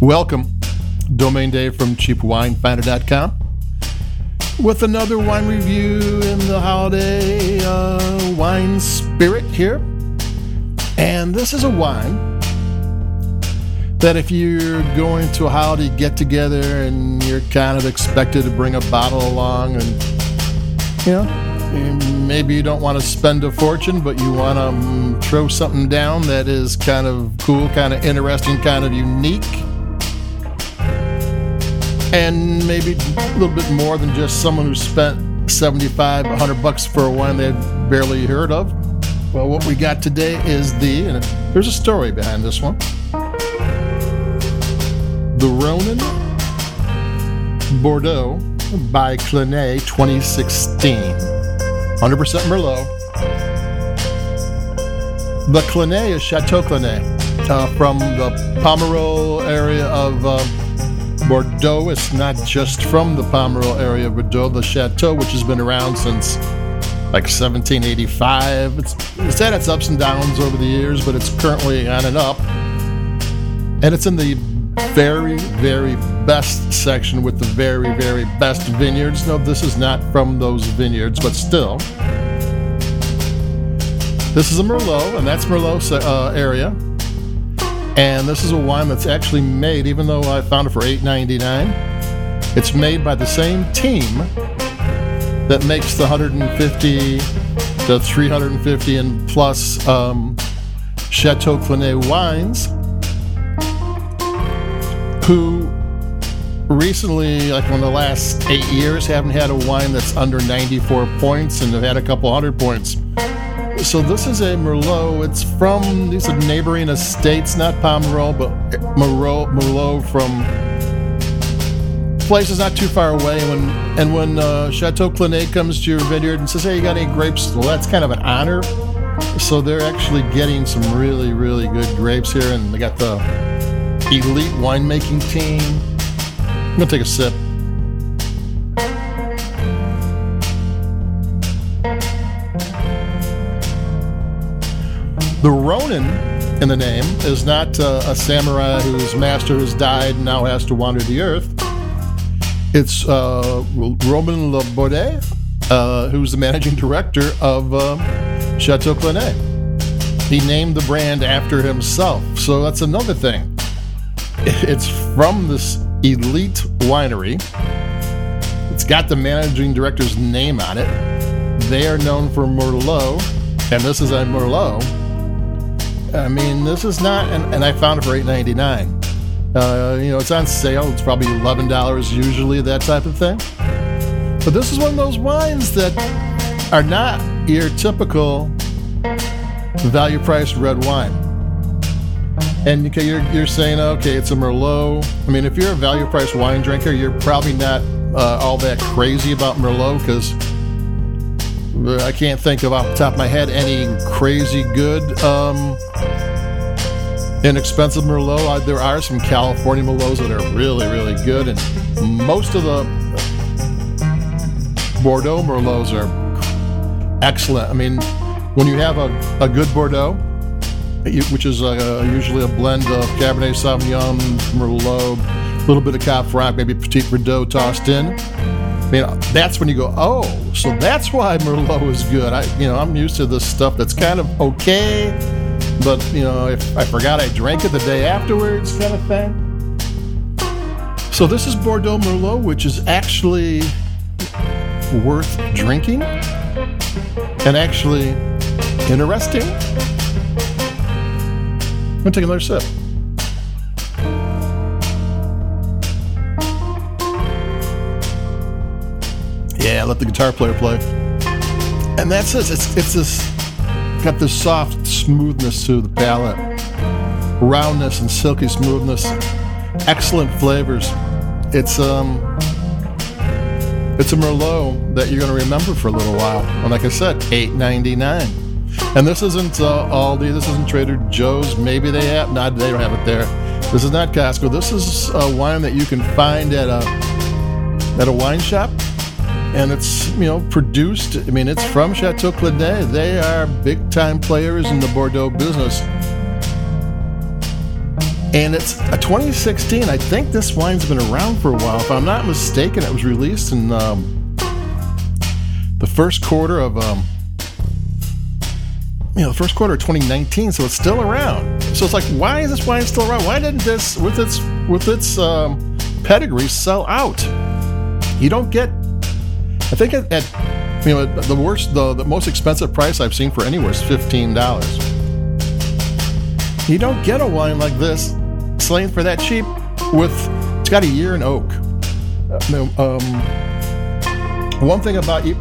Welcome, Domain Dave from CheapWineFinder.com, with another wine review in the holiday uh, wine spirit here. And this is a wine that if you're going to a holiday get together and you're kind of expected to bring a bottle along and, you know, maybe you don't want to spend a fortune, but you want to um, throw something down that is kind of cool, kind of interesting, kind of unique and maybe a little bit more than just someone who spent 75 100 bucks for a wine they've barely heard of. Well what we got today is the and there's a story behind this one. The ronin bordeaux by Clinet 2016 100% merlot. The Clinet is chateau Clinet uh, from the pomerol area of uh, Bordeaux is not just from the Pomerol area of Bordeaux, the chateau, which has been around since like 1785. It's, it's had its ups and downs over the years, but it's currently on and up. And it's in the very, very best section with the very, very best vineyards. No, this is not from those vineyards, but still. This is a Merlot, and that's Merlot uh, area. And this is a wine that's actually made, even though I found it for $8.99, it's made by the same team that makes the 150 to 350 and plus um, Chateau Clinet wines, who recently, like in the last eight years, haven't had a wine that's under 94 points and have had a couple hundred points. So this is a Merlot. It's from these are neighboring estates, not Pomerol, but Merlot, Merlot from places not too far away. When and when uh, Chateau Clinet comes to your vineyard and says, "Hey, you got any grapes?" Well, that's kind of an honor. So they're actually getting some really, really good grapes here, and they got the elite winemaking team. I'm gonna take a sip. The Ronin in the name is not uh, a samurai whose master has died and now has to wander the earth. It's uh, Romain Le Baudet, uh, who's the managing director of uh, Chateau Clinet. He named the brand after himself, so that's another thing. It's from this elite winery. It's got the managing director's name on it. They are known for Merlot, and this is a Merlot I mean, this is not, and, and I found it for eight ninety nine. Uh, you know, it's on sale. It's probably eleven dollars usually, that type of thing. But this is one of those wines that are not your typical value priced red wine. And okay, you're, you're saying, okay, it's a Merlot. I mean, if you're a value priced wine drinker, you're probably not uh, all that crazy about Merlot because I can't think of off the top of my head any crazy good um, inexpensive Merlot. Uh, there are some California Merlots that are really, really good, and most of the Bordeaux Merlots are excellent. I mean, when you have a, a good Bordeaux, which is a, usually a blend of Cabernet Sauvignon, Merlot, a little bit of Cab Franc, maybe Petit Verdot tossed in. I mean, that's when you go, oh, so that's why Merlot is good. I, you know, I'm used to this stuff that's kind of okay, but you know, if I forgot I drank it the day afterwards, kind of thing. So this is Bordeaux Merlot, which is actually worth drinking and actually interesting. I'm gonna take another sip. Yeah, let the guitar player play. And that's it. It's it's this got this soft smoothness to the palate, roundness and silky smoothness, excellent flavors. It's um, it's a Merlot that you're going to remember for a little while. And like I said, eight ninety nine. And this isn't uh, Aldi. This isn't Trader Joe's. Maybe they have. Not they don't have it there. This is not Costco. This is a wine that you can find at a at a wine shop and it's you know produced. I mean, it's from Chateau Clinet. They are big time players in the Bordeaux business, And it's a 2016. I think this wine's been around for a while. If I'm not mistaken, it was released in um, the first quarter of um, you know, the first quarter of 2019, so it's still around. So it's like, why is this wine still around? Why didn't this, with its with its um, pedigree, sell out? You don't get. I think at, at you know the worst, the, the most expensive price I've seen for anywhere is fifteen dollars. You don't get a wine like this slain for that cheap. With it's got a year in oak. Um, one thing about you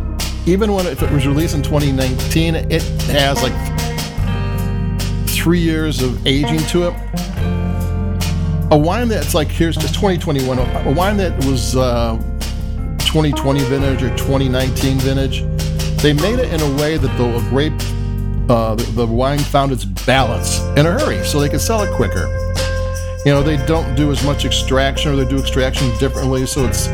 even when if it was released in 2019, it has like three years of aging to it. A wine that's like here's just 2021, a wine that was uh, 2020 vintage or 2019 vintage. They made it in a way that the grape, uh, the, wine found its balance in a hurry, so they could sell it quicker. You know, they don't do as much extraction, or they do extraction differently, so it's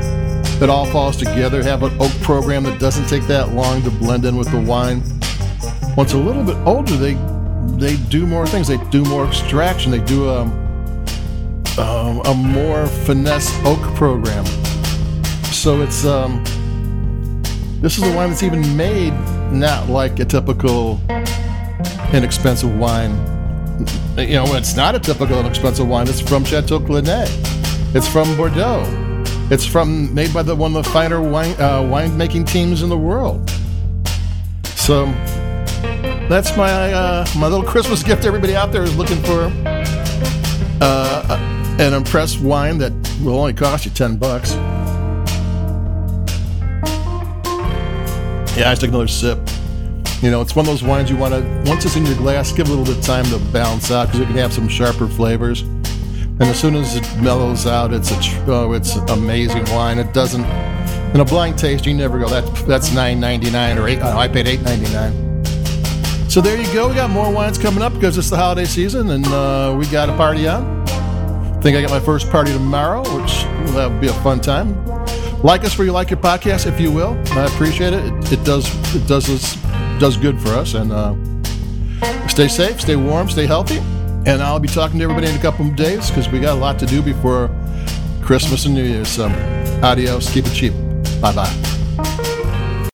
it all falls together. Have an oak program that doesn't take that long to blend in with the wine. Once a little bit older, they they do more things. They do more extraction. They do a, um, a more finesse oak program. So it's um, this is a wine that's even made not like a typical inexpensive wine. You know, it's not a typical inexpensive wine. It's from Chateau Clinet. It's from Bordeaux. It's from made by the one of the finer wine uh, winemaking teams in the world. So that's my uh, my little Christmas gift. Everybody out there is looking for uh, an impressed wine that will only cost you ten bucks. Yeah, I just took another sip. You know, it's one of those wines you want to once it's in your glass, give it a little bit of time to balance out because it can have some sharper flavors. And as soon as it mellows out, it's a tr- oh, it's amazing wine. It doesn't in a blind taste. You never go that's, that's nine ninety nine or eight. Oh, I paid eight ninety nine. So there you go. We got more wines coming up because it's the holiday season and uh, we got a party on. I think I got my first party tomorrow, which will be a fun time. Like us where you like your podcast, if you will. I appreciate it. It, it does it does us does good for us. And uh, stay safe, stay warm, stay healthy. And I'll be talking to everybody in a couple of days because we got a lot to do before Christmas and New Year's. So, adios. Keep it cheap. Bye bye.